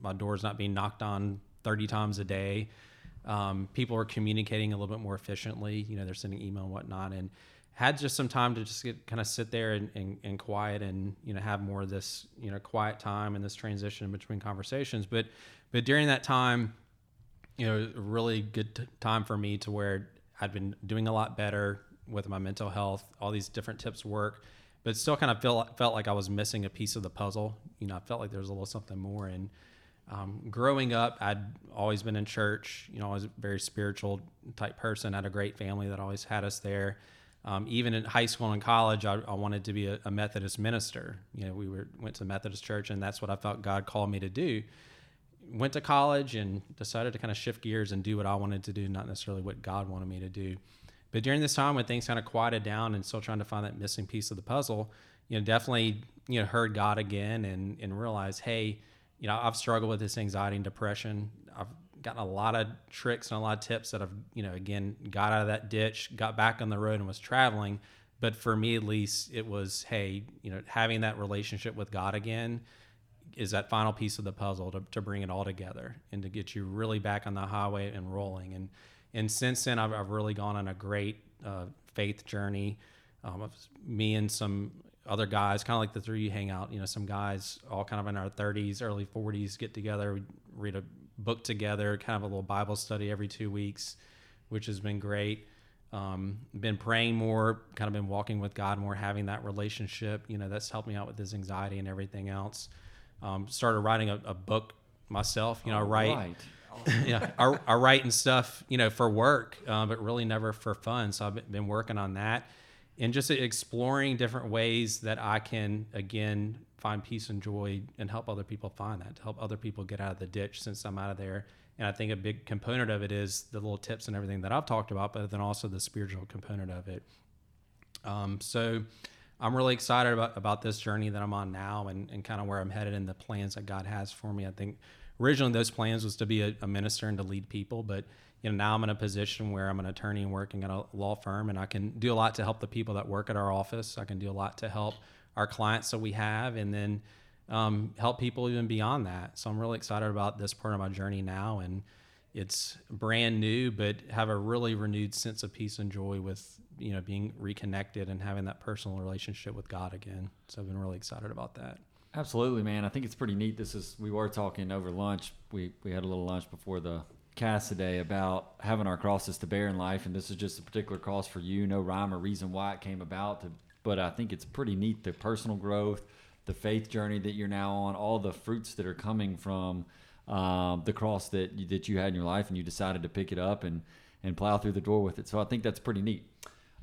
my door's not being knocked on 30 times a day. Um, people are communicating a little bit more efficiently. You know, they're sending email and whatnot, and had just some time to just get kind of sit there and, and, and quiet and you know have more of this you know quiet time and this transition between conversations. But but during that time, you know, a really good t- time for me to where I'd been doing a lot better with my mental health. All these different tips work, but still kind of felt felt like I was missing a piece of the puzzle. You know, I felt like there was a little something more. And um, growing up, I'd always been in church. You know, I was a very spiritual type person. I had a great family that always had us there. Um, even in high school and college, I, I wanted to be a, a Methodist minister. You know, we were went to Methodist church, and that's what I felt God called me to do went to college and decided to kind of shift gears and do what I wanted to do, not necessarily what God wanted me to do. But during this time when things kind of quieted down and still trying to find that missing piece of the puzzle, you know, definitely, you know, heard God again and, and realized, hey, you know, I've struggled with this anxiety and depression. I've gotten a lot of tricks and a lot of tips that I've, you know, again, got out of that ditch, got back on the road and was traveling. But for me, at least, it was, hey, you know, having that relationship with God again is that final piece of the puzzle to, to bring it all together and to get you really back on the highway and rolling. And and since then, I've, I've really gone on a great uh, faith journey. Um, me and some other guys, kind of like the three you hang out. You know, some guys all kind of in our 30s, early 40s, get together, read a book together, kind of a little Bible study every two weeks, which has been great. Um, been praying more, kind of been walking with God more, having that relationship. You know, that's helped me out with this anxiety and everything else um, started writing a, a, book myself. You know, I write, Right. yeah, I, I write and stuff, you know, for work, uh, but really never for fun. So I've been working on that and just exploring different ways that I can again find peace and joy and help other people find that, to help other people get out of the ditch since I'm out of there. And I think a big component of it is the little tips and everything that I've talked about, but then also the spiritual component of it. Um, so I'm really excited about, about this journey that I'm on now and, and kind of where I'm headed and the plans that God has for me. I think originally those plans was to be a, a minister and to lead people, but you know now I'm in a position where I'm an attorney and working at a law firm, and I can do a lot to help the people that work at our office. I can do a lot to help our clients that we have, and then um, help people even beyond that. So I'm really excited about this part of my journey now, and it's brand new, but have a really renewed sense of peace and joy with you know being reconnected and having that personal relationship with God again. So I've been really excited about that. Absolutely, man. I think it's pretty neat. This is we were talking over lunch. We we had a little lunch before the cast today about having our crosses to bear in life, and this is just a particular cross for you. No rhyme or reason why it came about, to, but I think it's pretty neat the personal growth, the faith journey that you're now on, all the fruits that are coming from um, the cross that you, that you had in your life, and you decided to pick it up and and plow through the door with it. So I think that's pretty neat.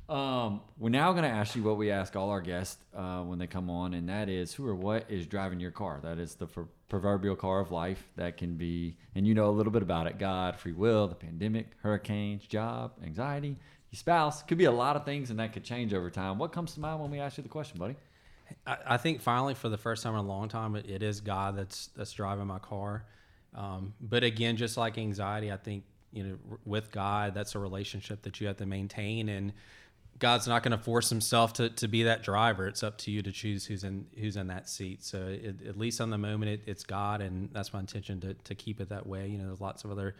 Um, we're now going to ask you what we ask all our guests uh, when they come on, and that is who or what is driving your car. That is the pr- proverbial car of life. That can be, and you know a little bit about it God, free will, the pandemic, hurricanes, job, anxiety, your spouse. Could be a lot of things, and that could change over time. What comes to mind when we ask you the question, buddy? I, I think finally, for the first time in a long time, it, it is God that's that's driving my car. Um, but again, just like anxiety, I think you know with God, that's a relationship that you have to maintain and God's not going to force himself to, to be that driver. It's up to you to choose who's in who's in that seat. So it, at least on the moment, it, it's God, and that's my intention to, to keep it that way. You know, there's lots of other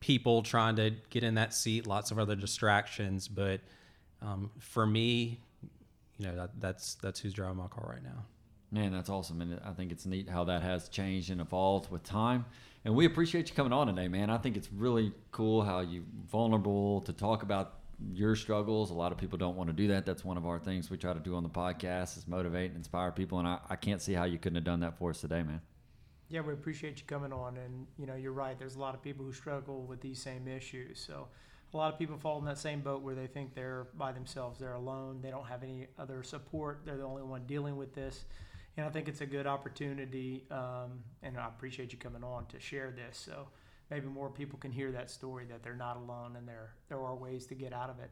people trying to get in that seat, lots of other distractions, but um, for me, you know, that, that's that's who's driving my car right now. Man, that's awesome, and I think it's neat how that has changed and evolved with time. And we appreciate you coming on today, man. I think it's really cool how you vulnerable to talk about your struggles. A lot of people don't want to do that. That's one of our things we try to do on the podcast is motivate and inspire people. And I, I can't see how you couldn't have done that for us today, man. Yeah, we appreciate you coming on. And, you know, you're right. There's a lot of people who struggle with these same issues. So a lot of people fall in that same boat where they think they're by themselves. They're alone. They don't have any other support. They're the only one dealing with this. And I think it's a good opportunity. Um, and I appreciate you coming on to share this. So, maybe more people can hear that story that they're not alone and there there are ways to get out of it.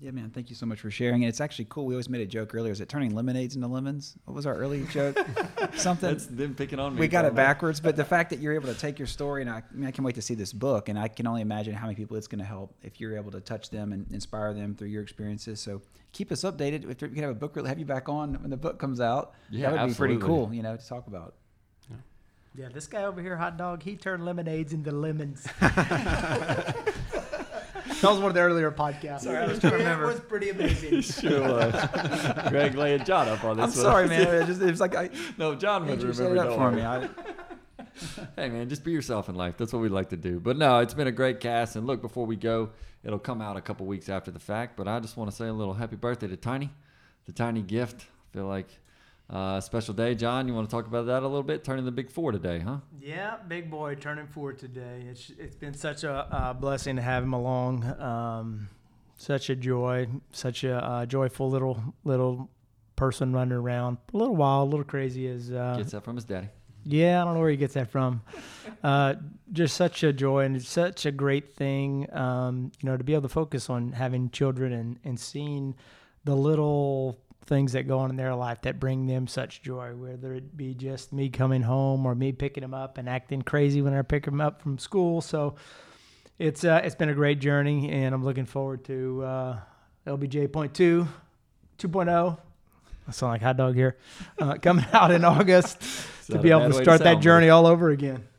Yeah, man. Thank you so much for sharing. And it's actually cool. We always made a joke earlier. Is it turning lemonades into lemons? What was our early joke? Something. That's them picking on me. we got it backwards, but the fact that you're able to take your story, and I, I mean, I can't wait to see this book, and I can only imagine how many people it's going to help if you're able to touch them and inspire them through your experiences. So keep us updated. If we can have a book, have you back on when the book comes out. Yeah, that would be pretty cool, you know, to talk about. Yeah, this guy over here, hot dog, he turned lemonades into lemons. that was one of the earlier podcasts. Sorry, I was trying to remember. It was pretty amazing. Sure was. Greg laying John up on this I'm one. sorry, man. It, just, it was like I, no, John would Andrew remember. it up don't for me. I, Hey man, just be yourself in life. That's what we like to do. But no, it's been a great cast. And look, before we go, it'll come out a couple weeks after the fact. But I just want to say a little happy birthday to Tiny, the Tiny gift. I feel like uh, special day. John, you want to talk about that a little bit? Turning the big four today, huh? Yeah, big boy turning four today. It's it's been such a uh, blessing to have him along. Um, such a joy, such a uh, joyful little little person running around. A little wild, a little crazy as uh, Gets that from his daddy. Yeah, I don't know where he gets that from. Uh, just such a joy and it's such a great thing, um, you know, to be able to focus on having children and, and seeing the little things that go on in their life that bring them such joy, whether it be just me coming home or me picking them up and acting crazy when I pick them up from school. So it's uh, it's been a great journey, and I'm looking forward to uh, LBJ point two, I sound like hot dog here. Uh, coming out in August to be able to way to start that journey all over again.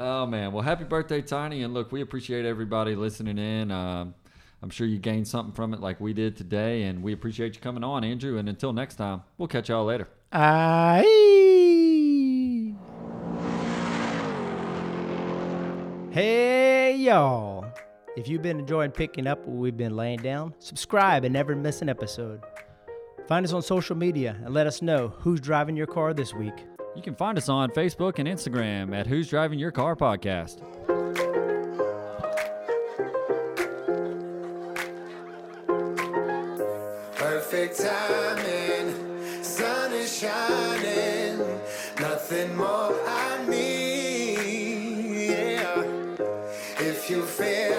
Oh man, well, happy birthday, Tiny! And look, we appreciate everybody listening in. Um, I'm sure you gained something from it, like we did today, and we appreciate you coming on, Andrew. And until next time, we'll catch y'all later. Aye. Hey, y'all. If you've been enjoying picking up what we've been laying down, subscribe and never miss an episode. Find us on social media and let us know who's driving your car this week. You can find us on Facebook and Instagram at Who's Driving Your Car Podcast. Perfect timing, sun is shining, nothing more I need. Yeah. If you feel